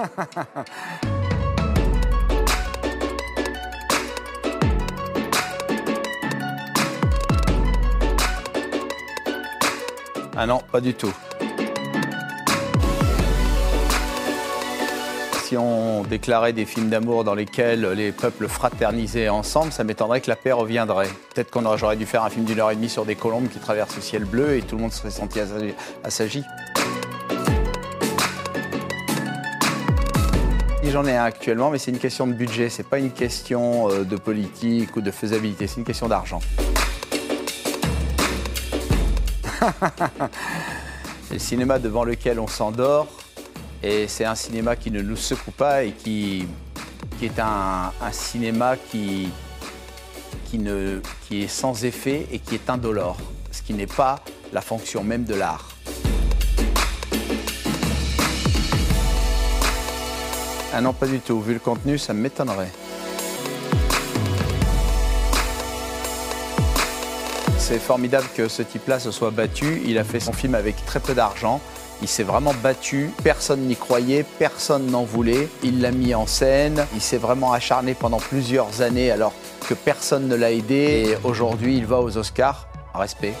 ah non, pas du tout. Si on déclarait des films d'amour dans lesquels les peuples fraternisaient ensemble, ça m'étonnerait que la paix reviendrait. Peut-être qu'on aurait dû faire un film d'une heure et demie sur des colombes qui traversent le ciel bleu et tout le monde serait senti assagi. J'en ai un actuellement, mais c'est une question de budget, c'est pas une question euh, de politique ou de faisabilité, c'est une question d'argent. le cinéma devant lequel on s'endort, et c'est un cinéma qui ne nous secoue pas et qui, qui est un, cinéma qui, qui, ne, qui est sans effet et qui est indolore, ce qui n'est pas la fonction même de l'art. Ah non, pas du tout. Vu le contenu, ça m'étonnerait. C'est formidable que ce type-là se soit battu. Il a fait son film avec très peu d'argent. Il s'est vraiment battu, personne n'y croyait, personne n'en voulait. Il l'a mis en scène, il s'est vraiment acharné pendant plusieurs années alors que personne ne l'a aidé. Et aujourd'hui, il va aux Oscars. Respect.